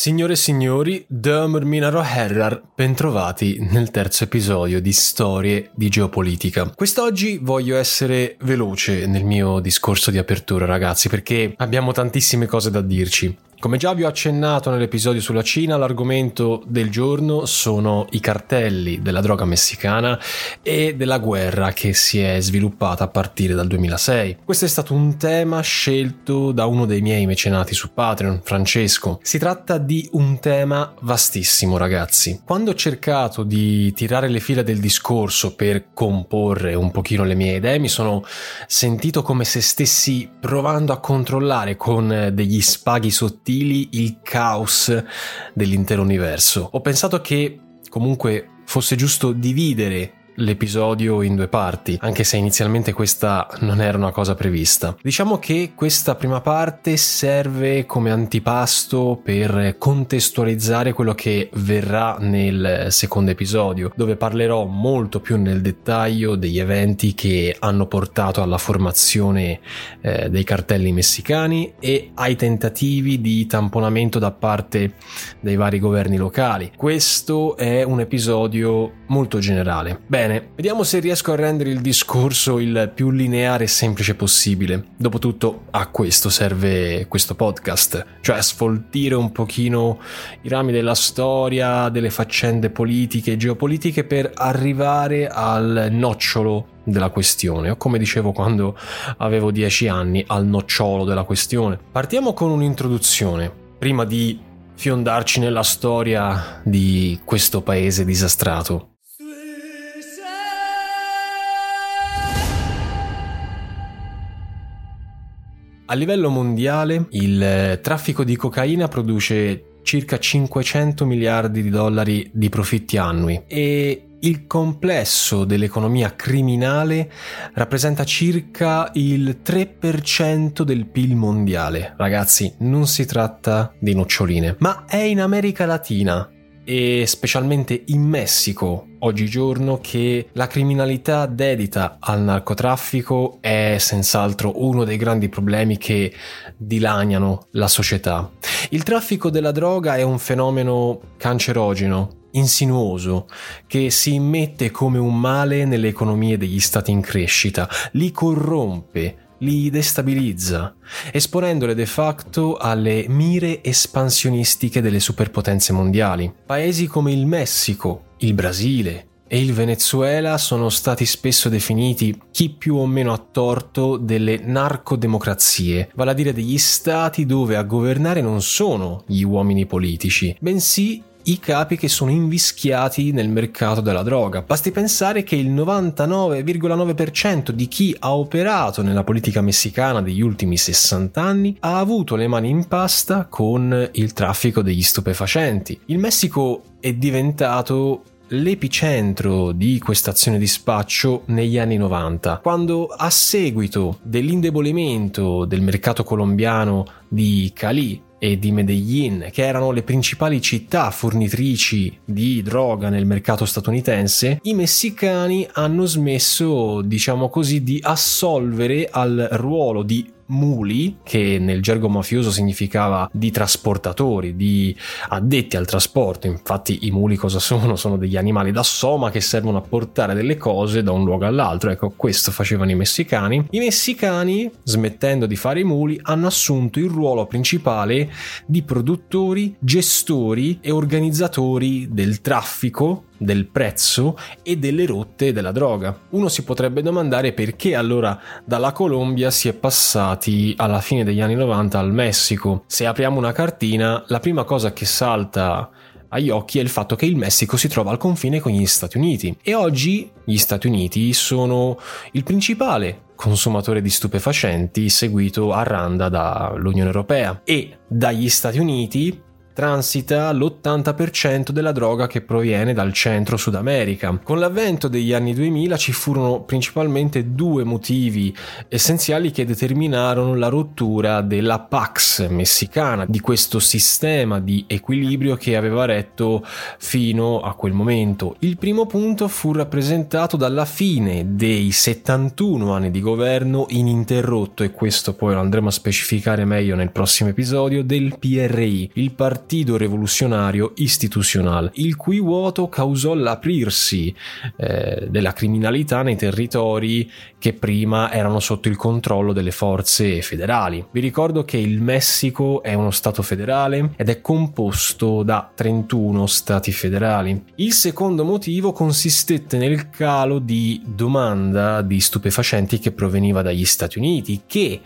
Signore e signori, Dömer Minaro Herrar, bentrovati nel terzo episodio di Storie di Geopolitica. Quest'oggi voglio essere veloce nel mio discorso di apertura, ragazzi, perché abbiamo tantissime cose da dirci. Come già vi ho accennato nell'episodio sulla Cina, l'argomento del giorno sono i cartelli della droga messicana e della guerra che si è sviluppata a partire dal 2006. Questo è stato un tema scelto da uno dei miei mecenati su Patreon, Francesco. Si tratta di un tema vastissimo, ragazzi. Quando ho cercato di tirare le fila del discorso per comporre un pochino le mie idee, mi sono sentito come se stessi provando a controllare con degli spaghi sottili il caos dell'intero universo. Ho pensato che comunque fosse giusto dividere l'episodio in due parti, anche se inizialmente questa non era una cosa prevista. Diciamo che questa prima parte serve come antipasto per contestualizzare quello che verrà nel secondo episodio, dove parlerò molto più nel dettaglio degli eventi che hanno portato alla formazione eh, dei cartelli messicani e ai tentativi di tamponamento da parte dei vari governi locali. Questo è un episodio molto generale. Bene, vediamo se riesco a rendere il discorso il più lineare e semplice possibile. Dopotutto a questo serve questo podcast, cioè a sfoltire un pochino i rami della storia, delle faccende politiche e geopolitiche per arrivare al nocciolo della questione, o come dicevo quando avevo dieci anni, al nocciolo della questione. Partiamo con un'introduzione, prima di fiondarci nella storia di questo paese disastrato. A livello mondiale il eh, traffico di cocaina produce circa 500 miliardi di dollari di profitti annui e il complesso dell'economia criminale rappresenta circa il 3% del PIL mondiale. Ragazzi, non si tratta di noccioline, ma è in America Latina e specialmente in Messico oggigiorno che la criminalità dedita al narcotraffico è senz'altro uno dei grandi problemi che dilaniano la società. Il traffico della droga è un fenomeno cancerogeno, insinuoso, che si immette come un male nelle economie degli stati in crescita, li corrompe, li destabilizza, esponendole de facto alle mire espansionistiche delle superpotenze mondiali. Paesi come il Messico, il Brasile e il Venezuela sono stati spesso definiti chi più o meno a torto delle narcodemocrazie, vale a dire degli stati dove a governare non sono gli uomini politici, bensì i capi che sono invischiati nel mercato della droga. Basti pensare che il 99,9% di chi ha operato nella politica messicana degli ultimi 60 anni ha avuto le mani in pasta con il traffico degli stupefacenti. Il Messico è diventato l'epicentro di questa azione di spaccio negli anni 90, quando a seguito dell'indebolimento del mercato colombiano di Cali e di Medellin, che erano le principali città fornitrici di droga nel mercato statunitense, i messicani hanno smesso, diciamo così, di assolvere al ruolo di muli, che nel gergo mafioso significava di trasportatori, di addetti al trasporto. Infatti i muli cosa sono? Sono degli animali da soma che servono a portare delle cose da un luogo all'altro. Ecco, questo facevano i messicani. I messicani, smettendo di fare i muli, hanno assunto il ruolo principale di produttori, gestori e organizzatori del traffico del prezzo e delle rotte della droga. Uno si potrebbe domandare perché allora dalla Colombia si è passati alla fine degli anni 90 al Messico. Se apriamo una cartina, la prima cosa che salta agli occhi è il fatto che il Messico si trova al confine con gli Stati Uniti e oggi gli Stati Uniti sono il principale consumatore di stupefacenti seguito a randa dall'Unione Europea e dagli Stati Uniti transita l'80% della droga che proviene dal centro Sud America. Con l'avvento degli anni 2000 ci furono principalmente due motivi essenziali che determinarono la rottura della Pax messicana, di questo sistema di equilibrio che aveva retto fino a quel momento. Il primo punto fu rappresentato dalla fine dei 71 anni di governo ininterrotto e questo poi lo andremo a specificare meglio nel prossimo episodio del PRI, il partito Partito Rivoluzionario Istituzionale, il cui vuoto causò l'aprirsi eh, della criminalità nei territori che prima erano sotto il controllo delle forze federali. Vi ricordo che il Messico è uno Stato federale ed è composto da 31 Stati federali. Il secondo motivo consistette nel calo di domanda di stupefacenti che proveniva dagli Stati Uniti, che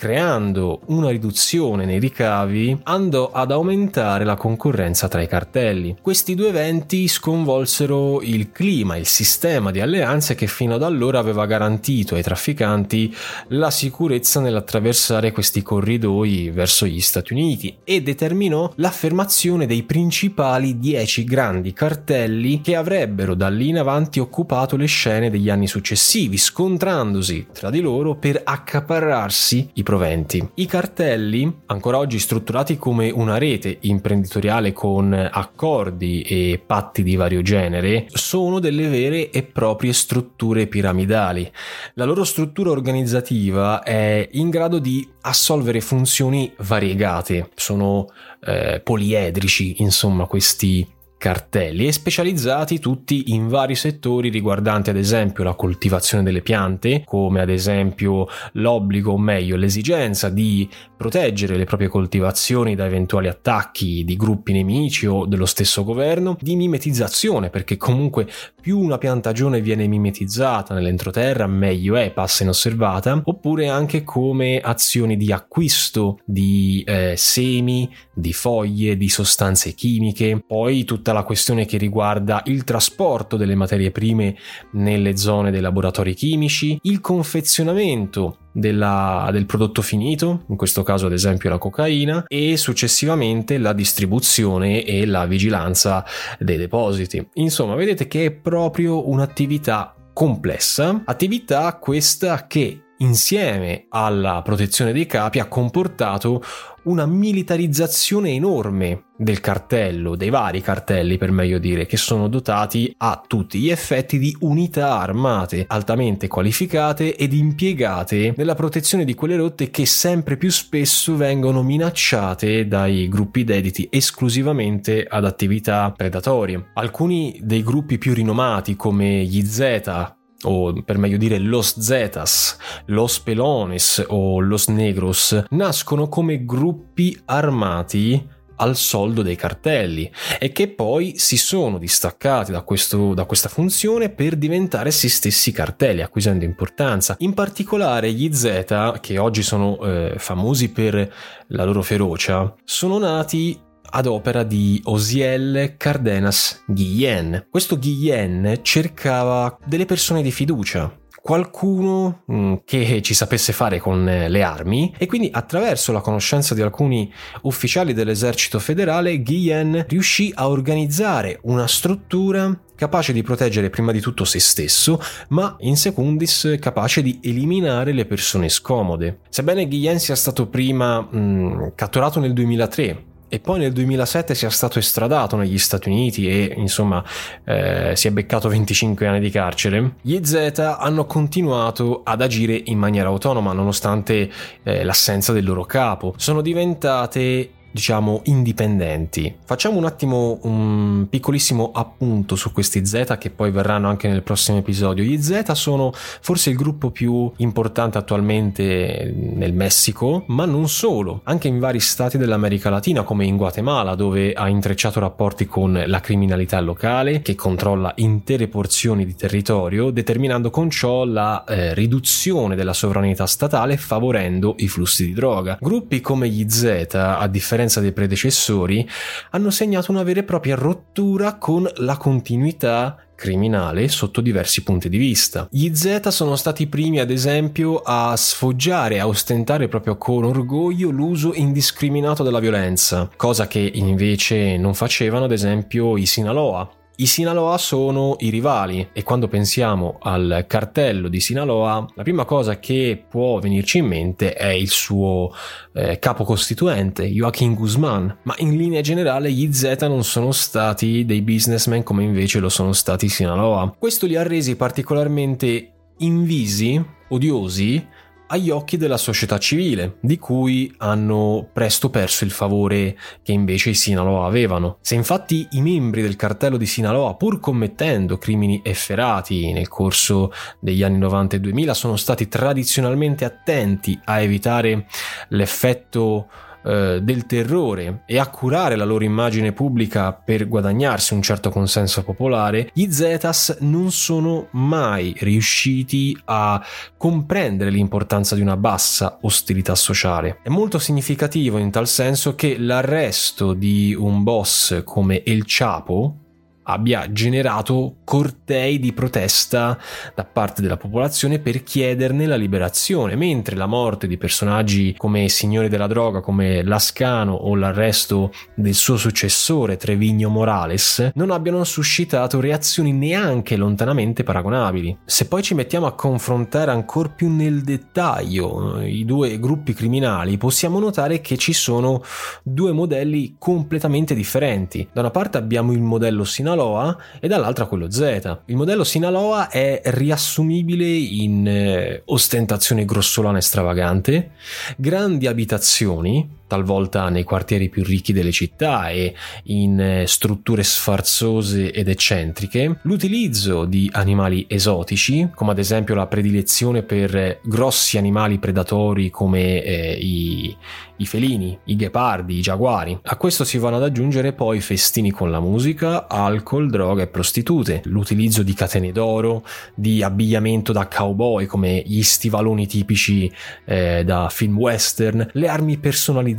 creando una riduzione nei ricavi, andò ad aumentare la concorrenza tra i cartelli. Questi due eventi sconvolsero il clima, il sistema di alleanze che fino ad allora aveva garantito ai trafficanti la sicurezza nell'attraversare questi corridoi verso gli Stati Uniti e determinò l'affermazione dei principali dieci grandi cartelli che avrebbero da lì in avanti occupato le scene degli anni successivi, scontrandosi tra di loro per accaparrarsi i proventi. I cartelli, ancora oggi strutturati come una rete imprenditoriale con accordi e patti di vario genere, sono delle vere e proprie strutture piramidali. La loro struttura organizzativa è in grado di assolvere funzioni variegate, sono eh, poliedrici, insomma, questi cartelli e specializzati tutti in vari settori riguardanti ad esempio la coltivazione delle piante, come ad esempio l'obbligo o meglio l'esigenza di proteggere le proprie coltivazioni da eventuali attacchi di gruppi nemici o dello stesso governo, di mimetizzazione perché comunque più una piantagione viene mimetizzata nell'entroterra meglio è, passa inosservata, oppure anche come azioni di acquisto di eh, semi, di foglie, di sostanze chimiche, poi tutta la questione che riguarda il trasporto delle materie prime nelle zone dei laboratori chimici, il confezionamento della, del prodotto finito, in questo caso ad esempio la cocaina, e successivamente la distribuzione e la vigilanza dei depositi. Insomma, vedete che è proprio un'attività complessa, attività questa che insieme alla protezione dei capi ha comportato una militarizzazione enorme del cartello, dei vari cartelli per meglio dire, che sono dotati a tutti gli effetti di unità armate altamente qualificate ed impiegate nella protezione di quelle rotte che sempre più spesso vengono minacciate dai gruppi dediti esclusivamente ad attività predatorie. Alcuni dei gruppi più rinomati come gli Z o per meglio dire Los Zetas, Los Pelones o Los Negros, nascono come gruppi armati al soldo dei cartelli e che poi si sono distaccati da, questo, da questa funzione per diventare essi stessi cartelli, acquisendo importanza. In particolare gli Z, che oggi sono eh, famosi per la loro ferocia, sono nati ad opera di Osiel Cardenas Guillen. Questo Guillen cercava delle persone di fiducia, qualcuno mm, che ci sapesse fare con le armi e quindi attraverso la conoscenza di alcuni ufficiali dell'esercito federale Guillen riuscì a organizzare una struttura capace di proteggere prima di tutto se stesso, ma in secundis capace di eliminare le persone scomode. Sebbene Guillen sia stato prima mh, mm, catturato nel 2003 e poi nel 2007 sia stato estradato negli Stati Uniti e insomma eh, si è beccato 25 anni di carcere, gli Z hanno continuato ad agire in maniera autonoma nonostante eh, l'assenza del loro capo. Sono diventate diciamo indipendenti. Facciamo un attimo un piccolissimo appunto su questi Z che poi verranno anche nel prossimo episodio. Gli Z sono forse il gruppo più importante attualmente nel Messico, ma non solo, anche in vari stati dell'America Latina come in Guatemala dove ha intrecciato rapporti con la criminalità locale che controlla intere porzioni di territorio determinando con ciò la eh, riduzione della sovranità statale favorendo i flussi di droga. Gruppi come gli Z a differenza differenza dei predecessori, hanno segnato una vera e propria rottura con la continuità criminale sotto diversi punti di vista. Gli Z sono stati i primi, ad esempio, a sfoggiare, a ostentare proprio con orgoglio l'uso indiscriminato della violenza, cosa che invece non facevano, ad esempio, i Sinaloa, i Sinaloa sono i rivali e quando pensiamo al cartello di Sinaloa, la prima cosa che può venirci in mente è il suo eh, capo costituente, Joaquin Guzman, ma in linea generale gli Z non sono stati dei businessmen come invece lo sono stati i Sinaloa. Questo li ha resi particolarmente invisi, odiosi, agli occhi della società civile, di cui hanno presto perso il favore che invece i Sinaloa avevano. Se infatti i membri del cartello di Sinaloa, pur commettendo crimini efferati nel corso degli anni 90 e 2000, sono stati tradizionalmente attenti a evitare l'effetto eh, del terrore e a curare la loro immagine pubblica per guadagnarsi un certo consenso popolare, gli Zetas non sono mai riusciti a comprendere l'importanza di una bassa ostilità sociale. È molto significativo in tal senso che l'arresto di un boss come El Chapo, abbia generato cortei di protesta da parte della popolazione per chiederne la liberazione, mentre la morte di personaggi come Signori della Droga, come Lascano o l'arresto del suo successore Trevigno Morales non abbiano suscitato reazioni neanche lontanamente paragonabili. Se poi ci mettiamo a confrontare ancora più nel dettaglio eh, i due gruppi criminali, possiamo notare che ci sono due modelli completamente differenti. Da una parte abbiamo il modello Sinaloa Sinaloa e dall'altra quello Z. Il modello Sinaloa è riassumibile in eh, ostentazione grossolana e stravagante, grandi abitazioni, talvolta nei quartieri più ricchi delle città e in eh, strutture sfarzose ed eccentriche, l'utilizzo di animali esotici, come ad esempio la predilezione per grossi animali predatori come eh, i, i felini, i ghepardi, i giaguari. A questo si vanno ad aggiungere poi festini con la musica, alcol, droga e prostitute, l'utilizzo di catene d'oro, di abbigliamento da cowboy come gli stivaloni tipici eh, da film western, le armi personalizzate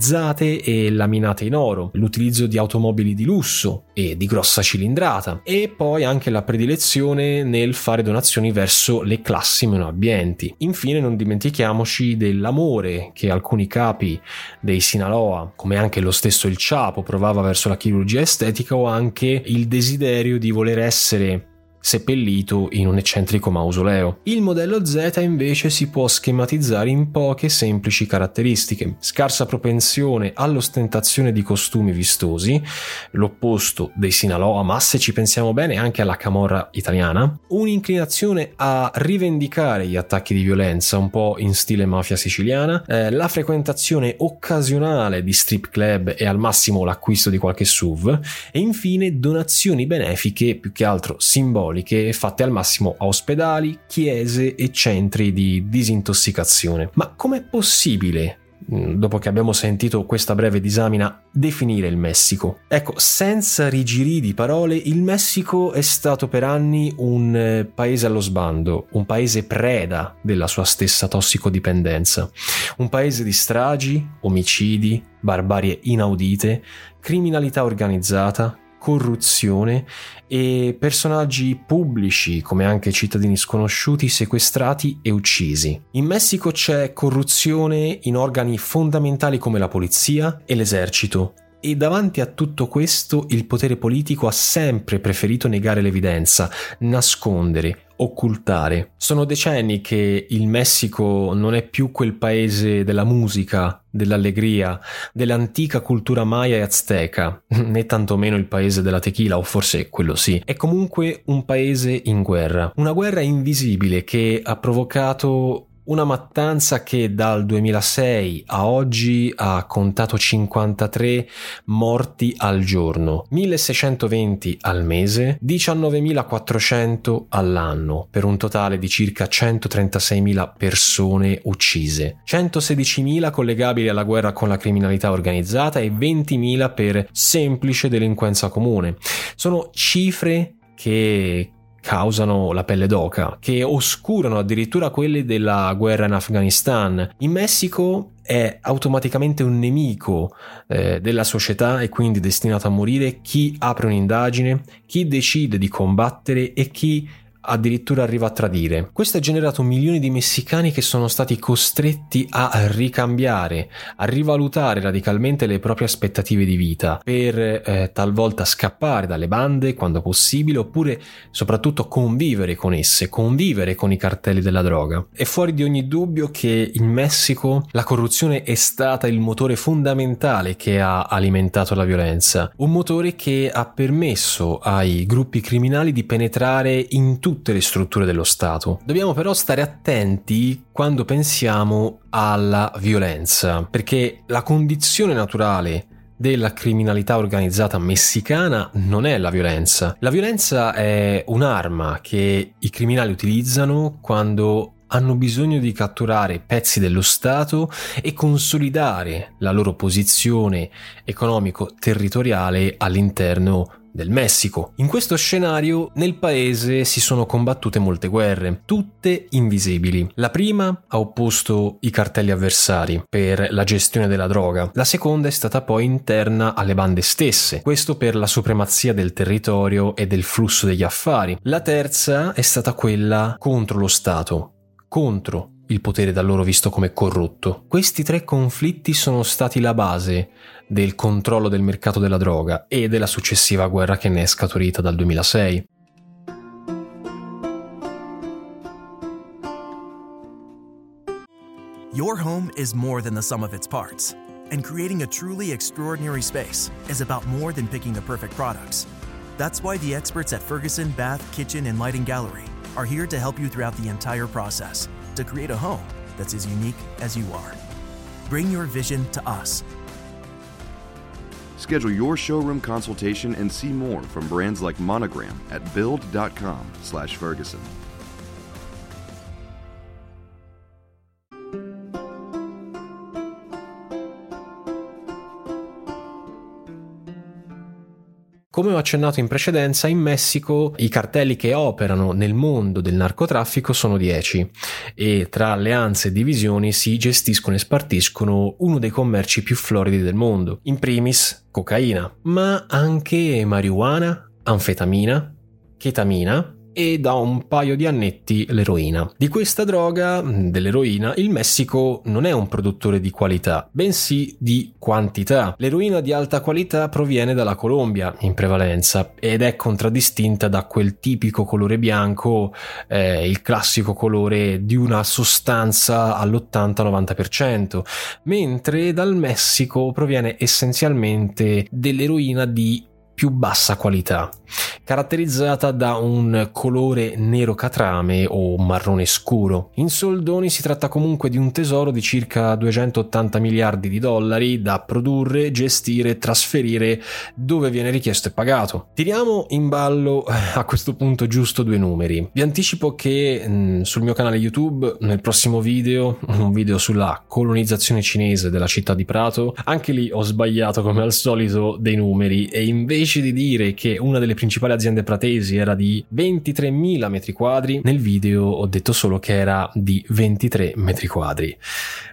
e laminate in oro, l'utilizzo di automobili di lusso e di grossa cilindrata e poi anche la predilezione nel fare donazioni verso le classi meno abbienti. Infine non dimentichiamoci dell'amore che alcuni capi dei Sinaloa, come anche lo stesso il Chapo provava verso la chirurgia estetica o anche il desiderio di voler essere seppellito in un eccentrico mausoleo. Il modello Z invece si può schematizzare in poche semplici caratteristiche. Scarsa propensione all'ostentazione di costumi vistosi, l'opposto dei Sinaloa, ma se ci pensiamo bene anche alla camorra italiana, un'inclinazione a rivendicare gli attacchi di violenza, un po' in stile mafia siciliana, eh, la frequentazione occasionale di strip club e al massimo l'acquisto di qualche SUV e infine donazioni benefiche più che altro simboliche alcoliche fatte al massimo a ospedali, chiese e centri di disintossicazione. Ma com'è possibile mm, dopo che abbiamo sentito questa breve disamina, definire il Messico. Ecco, senza rigiri di parole, il Messico è stato per anni un eh, paese allo sbando, un paese preda della sua stessa tossicodipendenza, un paese di stragi, omicidi, barbarie inaudite, criminalità organizzata, corruzione e personaggi pubblici come anche cittadini sconosciuti sequestrati e uccisi. In Messico c'è corruzione in organi fondamentali come la polizia e l'esercito. E davanti a tutto questo il potere politico ha sempre preferito negare l'evidenza, nascondere, occultare. Sono decenni che il Messico non è più quel paese della musica, dell'allegria, dell'antica cultura maya e azteca, né tantomeno il paese della tequila, o forse quello sì. È comunque un paese in guerra, una guerra invisibile che ha provocato una mattanza che dal 2006 a oggi ha contato 53 morti al giorno, 1620 al mese, 19.400 all'anno, per un totale di circa 136.000 persone uccise, 116.000 collegabili alla guerra con la criminalità organizzata e 20.000 per semplice delinquenza comune. Sono cifre che causano la pelle d'oca, che oscurano addirittura quelli della guerra in Afghanistan. In Messico è automaticamente un nemico eh, della società e quindi destinato a morire chi apre un'indagine, chi decide di combattere e chi addirittura arriva a tradire. Questo ha generato milioni di messicani che sono stati costretti a ricambiare, a rivalutare radicalmente le proprie aspettative di vita, per eh, talvolta scappare dalle bande quando possibile, oppure soprattutto convivere con esse, convivere con i cartelli della droga. È fuori di ogni dubbio che in Messico la corruzione è stata il motore fondamentale che ha alimentato la violenza, un motore che ha permesso ai gruppi criminali di penetrare in tutti tutte le strutture dello Stato. Dobbiamo però stare attenti quando pensiamo alla violenza, perché la condizione naturale della criminalità organizzata messicana non è la violenza. La violenza è un'arma che i criminali utilizzano quando hanno bisogno di catturare pezzi dello Stato e consolidare la loro posizione economico-territoriale all'interno del Messico. In questo scenario nel paese si sono combattute molte guerre, tutte invisibili. La prima ha opposto i cartelli avversari per la gestione della droga, la seconda è stata poi interna alle bande stesse, questo per la supremazia del territorio e del flusso degli affari. La terza è stata quella contro lo Stato, contro il potere da loro visto come corrotto. Questi tre conflitti sono stati la base del controllo del mercato della droga e della successiva guerra che ne è scaturita dal 2006. Your home is more than the sum of its parts, and creating a truly extraordinary space is about more than picking the perfect products. That's why the experts at Ferguson Bath, Kitchen, and Lighting Gallery are here to help you throughout the entire process to create a home that's as unique as you are. Bring your vision to us Schedule your showroom consultation and see more from brands like Monogram at build.com/ferguson. Come ho accennato in precedenza, in Messico i cartelli che operano nel mondo del narcotraffico sono 10 e tra alleanze e divisioni si gestiscono e spartiscono uno dei commerci più floridi del mondo. In primis cocaina, ma anche marijuana, anfetamina, chetamina, e da un paio di annetti l'eroina. Di questa droga, dell'eroina, il Messico non è un produttore di qualità, bensì di quantità. L'eroina di alta qualità proviene dalla Colombia in prevalenza ed è contraddistinta da quel tipico colore bianco, eh, il classico colore di una sostanza all'80-90%, mentre dal Messico proviene essenzialmente dell'eroina di più bassa qualità, caratterizzata da un colore nero catrame o marrone scuro. In soldoni si tratta comunque di un tesoro di circa 280 miliardi di dollari da produrre, gestire trasferire dove viene richiesto e pagato. Tiriamo in ballo eh, a questo punto giusto due numeri. Vi anticipo che mm, sul mio canale YouTube nel prossimo video, un video sulla colonizzazione cinese della città di Prato, anche lì ho sbagliato come al solito dei numeri e invece invece di dire che una delle principali aziende pratesi era di 23.000 metri quadri, nel video ho detto solo che era di 23 metri quadri.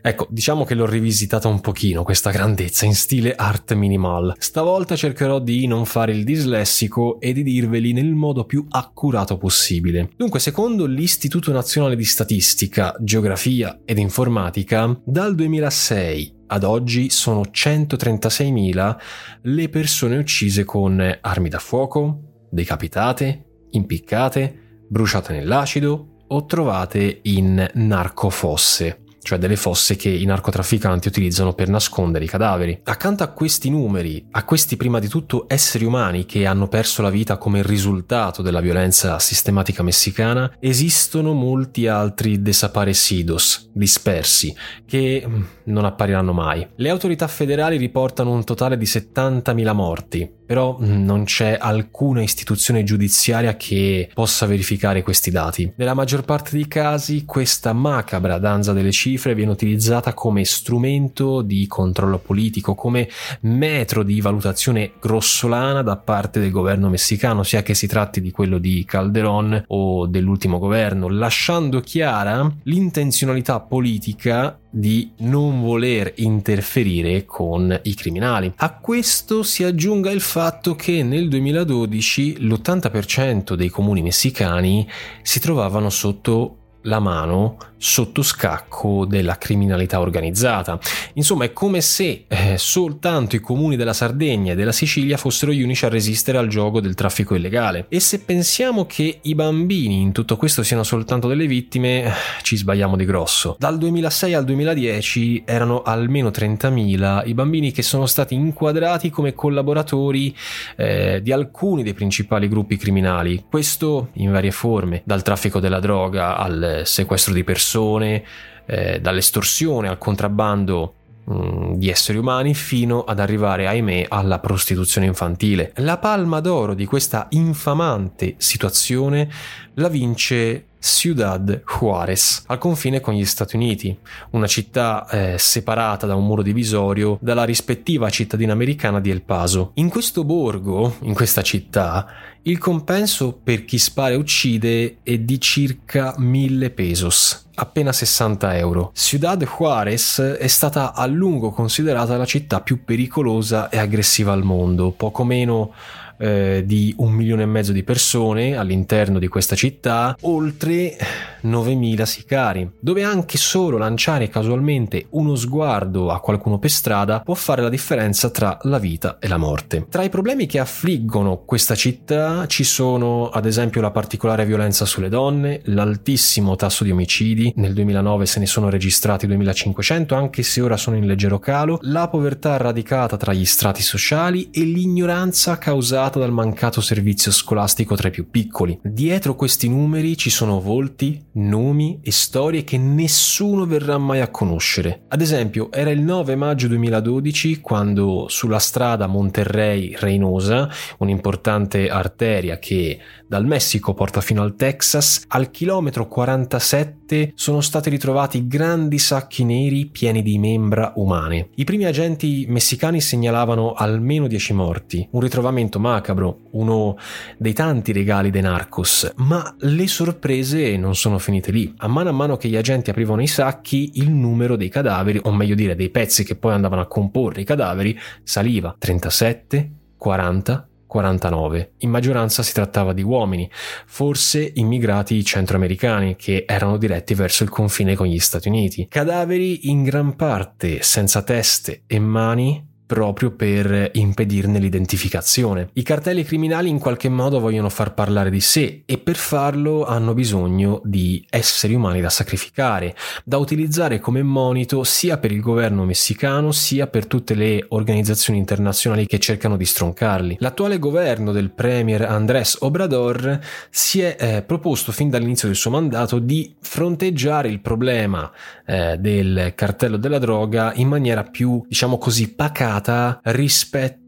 Ecco, diciamo che l'ho rivisitata un pochino questa grandezza in stile art minimal. Stavolta cercherò di non fare il dislessico e di dirveli nel modo più accurato possibile. Dunque, secondo l'Istituto Nazionale di Statistica, Geografia ed Informatica, dal 2006 ad oggi sono 136.000 le persone uccise con armi da fuoco, decapitate, impiccate, bruciate nell'acido o trovate in narcofosse cioè delle fosse che i narcotrafficanti utilizzano per nascondere i cadaveri. Accanto a questi numeri, a questi prima di tutto esseri umani che hanno perso la vita come risultato della violenza sistematica messicana, esistono molti altri desaparecidos, dispersi, che mm, non appariranno mai. Le autorità federali riportano un totale di 70.000 morti, però non c'è alcuna istituzione giudiziaria che possa verificare questi dati. Nella maggior parte dei casi questa macabra danza delle cifre viene utilizzata come strumento di controllo politico, come metro di valutazione grossolana da parte del governo messicano, sia che si tratti di quello di Calderón o dell'ultimo governo, lasciando chiara l'intenzionalità politica di non voler interferire con i criminali. A questo si aggiunga il fatto che nel 2012 l'80% dei comuni messicani si trovavano sotto la mano sotto scacco della criminalità organizzata. Insomma, è come se eh, soltanto i comuni della Sardegna e della Sicilia fossero gli unici a resistere al gioco del traffico illegale. E se pensiamo che i bambini in tutto questo siano soltanto delle vittime, eh, ci sbagliamo di grosso. Dal 2006 al 2010 erano almeno 30.000 i bambini che sono stati inquadrati come collaboratori eh, di alcuni dei principali gruppi criminali. Questo in varie forme, dal traffico della droga al sequestro di persone persone, eh, dall'estorsione al contrabbando mm, di esseri umani fino ad arrivare, ahimè, alla prostituzione infantile. La palma d'oro di questa infamante situazione la vince Ciudad Juárez, al confine con gli Stati Uniti, una città eh, separata da un muro divisorio dalla rispettiva cittadina americana di El Paso. In questo borgo, in questa città, il compenso per chi spara e uccide è di circa 1000 pesos, appena 60 euro. Ciudad Juárez è stata a lungo considerata la città più pericolosa e aggressiva al mondo, poco meno eh, di un milione e mezzo di persone all'interno di questa città, oltre 9.000 sicari, dove anche solo lanciare casualmente uno sguardo a qualcuno per strada può fare la differenza tra la vita e la morte. Tra i problemi che affliggono questa città ci sono ad esempio la particolare violenza sulle donne, l'altissimo tasso di omicidi, nel 2009 se ne sono registrati 2500 anche se ora sono in leggero calo, la povertà radicata tra gli strati sociali e l'ignoranza causata dal mancato servizio scolastico tra i più piccoli. Dietro questi numeri ci sono volti, nomi e storie che nessuno verrà mai a conoscere. Ad esempio, era il 9 maggio 2012 quando sulla strada Monterrey-Reynosa, un'importante arteria che dal Messico porta fino al Texas, al chilometro 47 sono stati ritrovati grandi sacchi neri pieni di membra umane. I primi agenti messicani segnalavano almeno 10 morti, un ritrovamento macabro, uno dei tanti regali dei narcos, ma le sorprese non sono finite lì. A mano a mano che gli agenti aprivano i sacchi, il numero dei cadaveri, o meglio dire dei pezzi che poi andavano a comporre i cadaveri, saliva 37, 40, 49. In maggioranza si trattava di uomini, forse immigrati centroamericani che erano diretti verso il confine con gli Stati Uniti. Cadaveri in gran parte senza teste e mani proprio per impedirne l'identificazione. I cartelli criminali in qualche modo vogliono far parlare di sé e per farlo hanno bisogno di esseri umani da sacrificare, da utilizzare come monito sia per il governo messicano sia per tutte le organizzazioni internazionali che cercano di stroncarli. L'attuale governo del premier Andrés Obrador si è eh, proposto fin dall'inizio del suo mandato di fronteggiare il problema eh, del cartello della droga in maniera più, diciamo così, pacata rispetto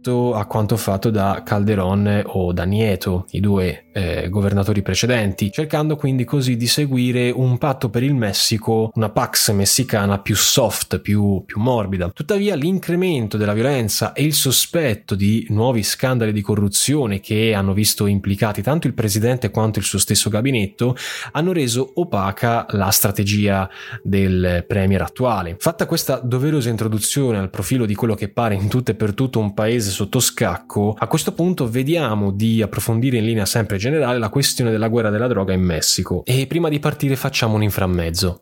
a quanto fatto da Calderón o da Nieto, i due eh, governatori precedenti, cercando quindi così di seguire un patto per il Messico, una Pax messicana più soft, più, più morbida. Tuttavia l'incremento della violenza e il sospetto di nuovi scandali di corruzione che hanno visto implicati tanto il presidente quanto il suo stesso gabinetto hanno reso opaca la strategia del premier attuale. Fatta questa doverosa introduzione al profilo di quello che pare in tutto e per tutto un paese sotto scacco, a questo punto vediamo di approfondire in linea sempre generale la questione della guerra della droga in Messico. E prima di partire facciamo un inframmezzo.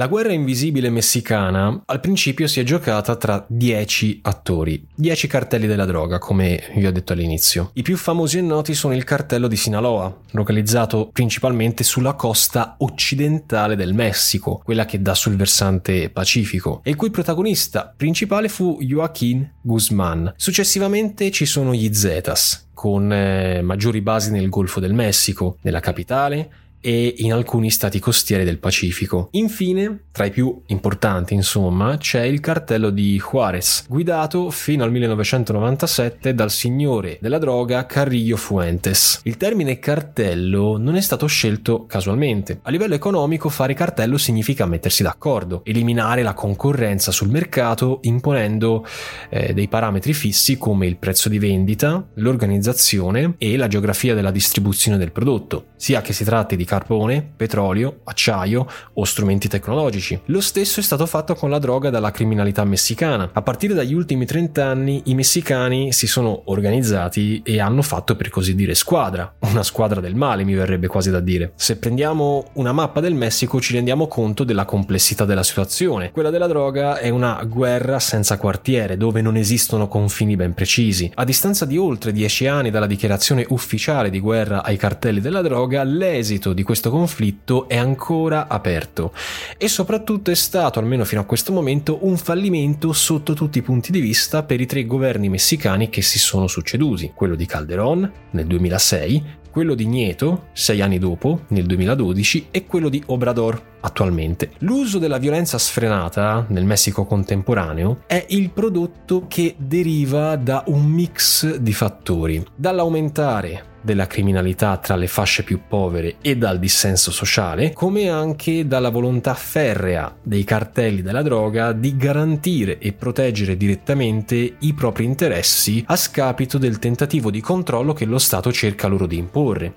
La guerra invisibile messicana al principio si è giocata tra 10 attori, 10 cartelli della droga, come vi ho detto all'inizio. I più famosi e noti sono il cartello di Sinaloa, localizzato principalmente sulla costa occidentale del Messico, quella che dà sul versante pacifico, e il cui protagonista principale fu Joaquín Guzmán. Successivamente ci sono gli Zetas, con eh, maggiori basi nel Golfo del Messico, nella capitale e in alcuni stati costieri del Pacifico. Infine, tra i più importanti, insomma, c'è il cartello di Juarez, guidato fino al 1997 dal signore della droga Carrillo Fuentes. Il termine cartello non è stato scelto casualmente. A livello economico fare cartello significa mettersi d'accordo, eliminare la concorrenza sul mercato imponendo eh, dei parametri fissi come il prezzo di vendita, l'organizzazione e la geografia della distribuzione del prodotto, sia che si tratti di carbone, petrolio, acciaio o strumenti tecnologici. Lo stesso è stato fatto con la droga dalla criminalità messicana. A partire dagli ultimi 30 anni i messicani si sono organizzati e hanno fatto per così dire squadra, una squadra del male mi verrebbe quasi da dire. Se prendiamo una mappa del Messico ci rendiamo conto della complessità della situazione. Quella della droga è una guerra senza quartiere dove non esistono confini ben precisi. A distanza di oltre 10 anni dalla dichiarazione ufficiale di guerra ai cartelli della droga, l'esito di di questo conflitto è ancora aperto. E soprattutto è stato, almeno fino a questo momento, un fallimento sotto tutti i punti di vista per i tre governi messicani che si sono succeduti, quello di Calderón nel 2006, quello di Nieto, sei anni dopo, nel 2012, e quello di Obrador, attualmente. L'uso della violenza sfrenata nel Messico contemporaneo è il prodotto che deriva da un mix di fattori, dall'aumentare della criminalità tra le fasce più povere e dal dissenso sociale, come anche dalla volontà ferrea dei cartelli della droga di garantire e proteggere direttamente i propri interessi a scapito del tentativo di controllo che lo Stato cerca loro di imporre.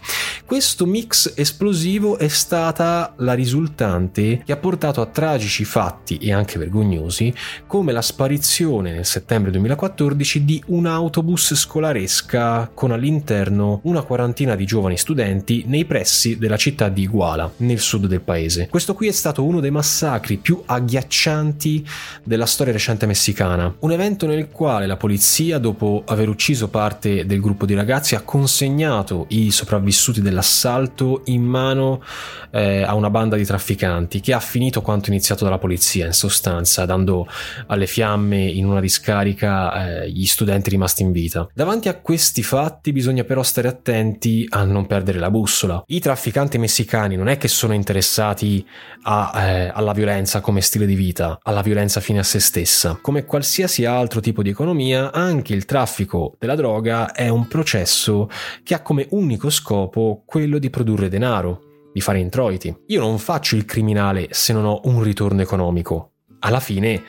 Questo mix esplosivo è stata la risultante che ha portato a tragici fatti e anche vergognosi come la sparizione nel settembre 2014 di un autobus scolaresca con all'interno un una quarantina di giovani studenti nei pressi della città di Iguala, nel sud del paese. Questo qui è stato uno dei massacri più agghiaccianti della storia recente messicana, un evento nel quale la polizia, dopo aver ucciso parte del gruppo di ragazzi, ha consegnato i sopravvissuti dell'assalto in mano eh, a una banda di trafficanti che ha finito quanto iniziato dalla polizia, in sostanza, dando alle fiamme in una discarica eh, gli studenti rimasti in vita. Davanti a questi fatti bisogna però stare attenti a non perdere la bussola. I trafficanti messicani non è che sono interessati a, eh, alla violenza come stile di vita, alla violenza fine a se stessa. Come qualsiasi altro tipo di economia, anche il traffico della droga è un processo che ha come unico scopo quello di produrre denaro, di fare introiti. Io non faccio il criminale se non ho un ritorno economico. Alla fine,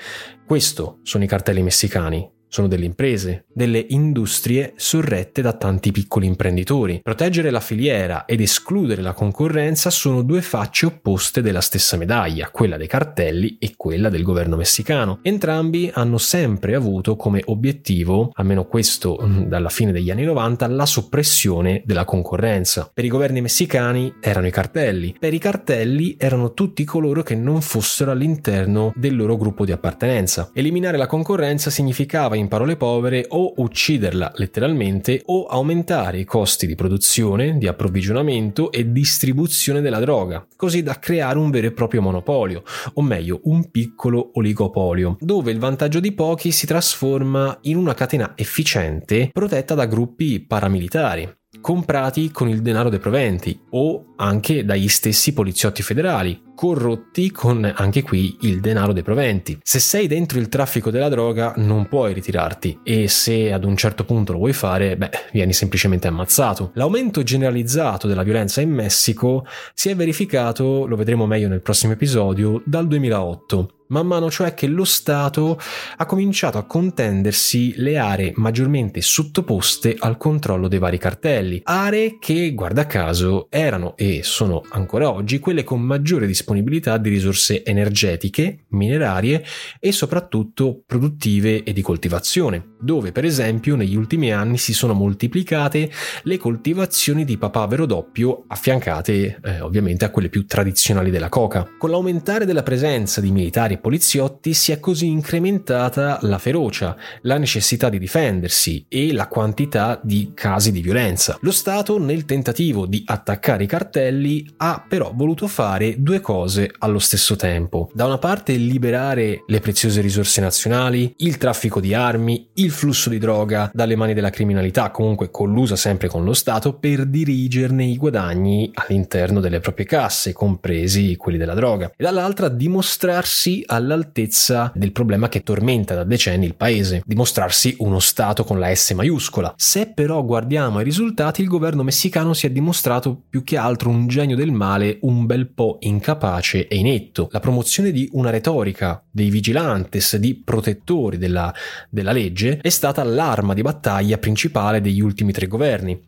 questo sono i cartelli messicani sono delle imprese, delle industrie sorrette da tanti piccoli imprenditori. Proteggere la filiera ed escludere la concorrenza sono due facce opposte della stessa medaglia, quella dei cartelli e quella del governo messicano. Entrambi hanno sempre avuto come obiettivo, almeno questo mm, dalla fine degli anni 90, la soppressione della concorrenza. Per i governi messicani erano i cartelli, per i cartelli erano tutti coloro che non fossero all'interno del loro gruppo di appartenenza. Eliminare la concorrenza significava in parole povere, o ucciderla letteralmente o aumentare i costi di produzione, di approvvigionamento e distribuzione della droga, così da creare un vero e proprio monopolio, o meglio un piccolo oligopolio, dove il vantaggio di pochi si trasforma in una catena efficiente protetta da gruppi paramilitari comprati con il denaro dei proventi o anche dagli stessi poliziotti federali, corrotti con anche qui il denaro dei proventi. Se sei dentro il traffico della droga non puoi ritirarti e se ad un certo punto lo vuoi fare, beh, vieni semplicemente ammazzato. L'aumento generalizzato della violenza in Messico si è verificato, lo vedremo meglio nel prossimo episodio, dal 2008 man mano cioè che lo Stato ha cominciato a contendersi le aree maggiormente sottoposte al controllo dei vari cartelli, aree che, guarda caso, erano e sono ancora oggi quelle con maggiore disponibilità di risorse energetiche, minerarie e soprattutto produttive e di coltivazione, dove per esempio negli ultimi anni si sono moltiplicate le coltivazioni di papavero doppio affiancate eh, ovviamente a quelle più tradizionali della coca. Con l'aumentare della presenza di militari e poliziotti si è così incrementata la ferocia, la necessità di difendersi e la quantità di casi di violenza. Lo Stato, nel tentativo di attaccare i cartelli, ha però voluto fare due cose allo stesso tempo. Da una parte liberare le preziose risorse nazionali, il traffico di armi, il flusso di droga dalle mani della criminalità, comunque collusa sempre con lo Stato, per dirigerne i guadagni all'interno delle proprie casse, compresi quelli della droga. E dall'altra dimostrarsi all'altezza del problema che tormenta da decenni il paese, dimostrarsi uno Stato con la S maiuscola. Se però guardiamo ai risultati, il governo messicano si è dimostrato più che altro un genio del male un bel po' incapace e inetto. La promozione di una retorica dei vigilantes, di protettori della, della legge, è stata l'arma di battaglia principale degli ultimi tre governi.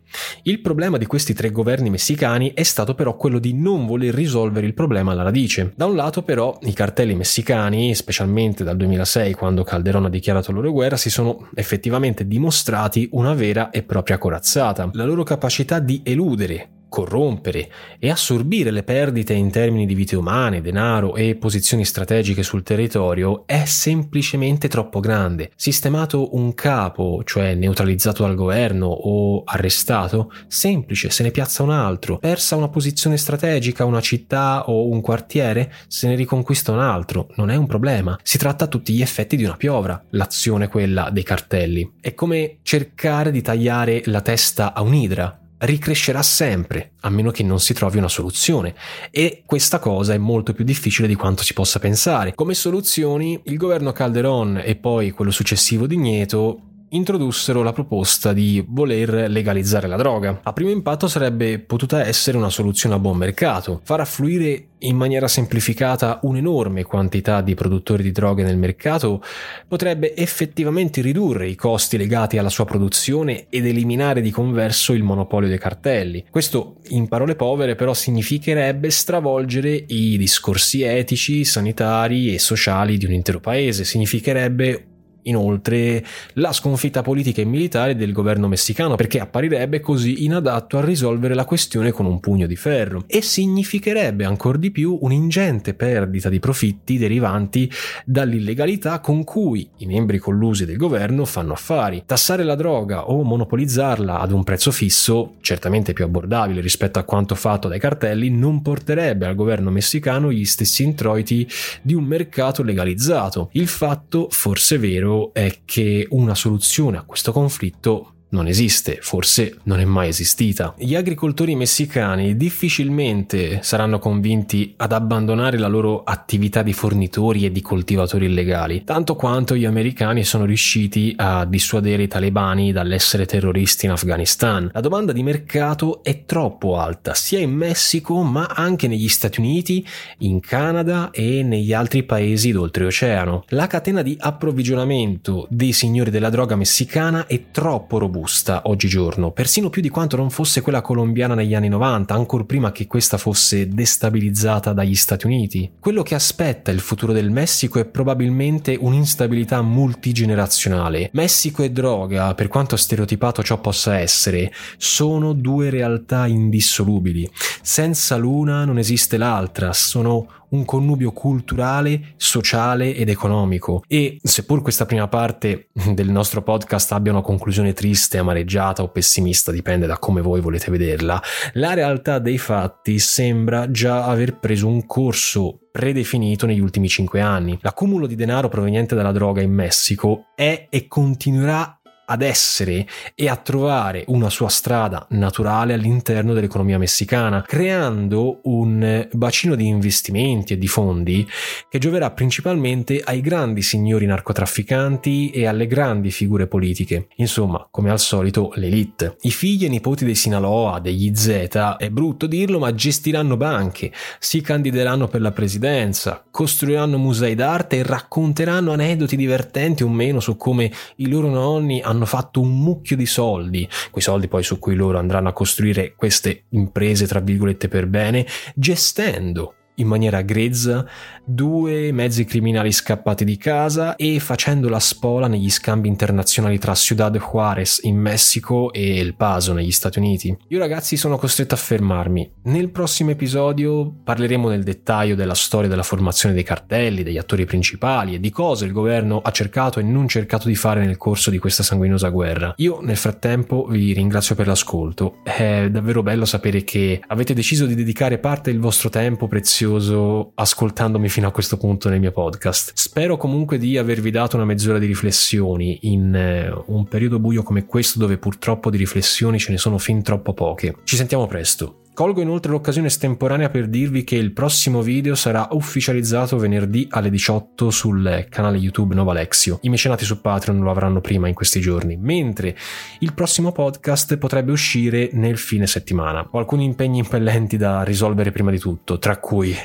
Il problema di questi tre governi messicani è stato però quello di non voler risolvere il problema alla radice. Da un lato però i cartelli messicani, specialmente dal 2006 quando Calderón ha dichiarato loro guerra, si sono effettivamente dimostrati una vera e propria corazzata. La loro capacità di eludere corrompere e assorbire le perdite in termini di vite umane, denaro e posizioni strategiche sul territorio è semplicemente troppo grande. Sistemato un capo, cioè neutralizzato dal governo o arrestato, semplice, se ne piazza un altro. Persa una posizione strategica, una città o un quartiere, se ne riconquista un altro. Non è un problema. Si tratta a tutti gli effetti di una piovra, l'azione quella dei cartelli. È come cercare di tagliare la testa a un'idra ricrescerà sempre, a meno che non si trovi una soluzione. E questa cosa è molto più difficile di quanto si possa pensare. Come soluzioni, il governo Calderon e poi quello successivo di Nieto introdussero la proposta di voler legalizzare la droga. A primo impatto sarebbe potuta essere una soluzione a buon mercato, far affluire in maniera semplificata un'enorme quantità di produttori di droghe nel mercato potrebbe effettivamente ridurre i costi legati alla sua produzione ed eliminare di converso il monopolio dei cartelli. Questo, in parole povere, però significherebbe stravolgere i discorsi etici, sanitari e sociali di un intero paese, significherebbe inoltre la sconfitta politica e militare del governo messicano perché apparirebbe così inadatto a risolvere la questione con un pugno di ferro e significherebbe ancora di più un'ingente perdita di profitti derivanti dall'illegalità con cui i membri collusi del governo fanno affari. Tassare la droga o monopolizzarla ad un prezzo fisso, certamente più abbordabile rispetto a quanto fatto dai cartelli, non porterebbe al governo messicano gli stessi introiti di un mercato legalizzato. Il fatto, forse vero, è che una soluzione a questo conflitto non esiste, forse non è mai esistita. Gli agricoltori messicani difficilmente saranno convinti ad abbandonare la loro attività di fornitori e di coltivatori illegali, tanto quanto gli americani sono riusciti a dissuadere i talebani dall'essere terroristi in Afghanistan. La domanda di mercato è troppo alta, sia in Messico ma anche negli Stati Uniti, in Canada e negli altri paesi d'oltreoceano. La catena di approvvigionamento dei signori della droga messicana è troppo robusta robusta oggigiorno, persino più di quanto non fosse quella colombiana negli anni 90, ancora prima che questa fosse destabilizzata dagli Stati Uniti. Quello che aspetta il futuro del Messico è probabilmente un'instabilità multigenerazionale. Messico e droga, per quanto stereotipato ciò possa essere, sono due realtà indissolubili. Senza l'una non esiste l'altra, sono un connubio culturale, sociale ed economico. E seppur questa prima parte del nostro podcast abbia una conclusione triste, amareggiata o pessimista, dipende da come voi volete vederla, la realtà dei fatti sembra già aver preso un corso predefinito negli ultimi cinque anni. L'accumulo di denaro proveniente dalla droga in Messico è e continuerà ad essere e a trovare una sua strada naturale all'interno dell'economia messicana, creando un bacino di investimenti e di fondi che gioverà principalmente ai grandi signori narcotrafficanti e alle grandi figure politiche. Insomma, come al solito, l'elite. I figli e nipoti dei Sinaloa, degli Z, è brutto dirlo, ma gestiranno banche, si candideranno per la presidenza, costruiranno musei d'arte e racconteranno aneddoti divertenti o meno su come i loro nonni hanno fatto un mucchio di soldi, quei soldi poi su cui loro andranno a costruire queste imprese tra virgolette per bene, gestendo in maniera grezza due mezzi criminali scappati di casa e facendo la spola negli scambi internazionali tra Ciudad Juarez in Messico e El Paso negli Stati Uniti. Io ragazzi sono costretto a fermarmi. Nel prossimo episodio parleremo nel dettaglio della storia della formazione dei cartelli, degli attori principali e di cosa il governo ha cercato e non cercato di fare nel corso di questa sanguinosa guerra. Io nel frattempo vi ringrazio per l'ascolto. È davvero bello sapere che avete deciso di dedicare parte del vostro tempo prezioso prezioso ascoltandomi fino a questo punto nel mio podcast. Spero comunque di avervi dato una mezz'ora di riflessioni in eh, un periodo buio come questo dove purtroppo di riflessioni ce ne sono fin troppo poche. Ci sentiamo presto. Colgo inoltre l'occasione estemporanea per dirvi che il prossimo video sarà ufficializzato venerdì alle 18 sul canale YouTube Nova Alexio. I mecenati su Patreon lo avranno prima in questi giorni, mentre il prossimo podcast potrebbe uscire nel fine settimana. Ho alcuni impegni impellenti da risolvere prima di tutto, tra cui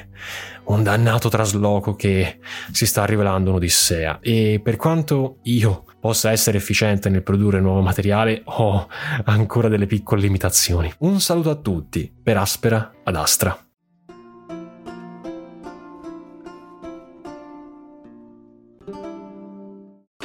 un dannato trasloco che si sta rivelando un'odissea e per quanto io possa essere efficiente nel produrre nuovo materiale ho ancora delle piccole limitazioni. Un saluto a tutti, per Aspera ad Astra.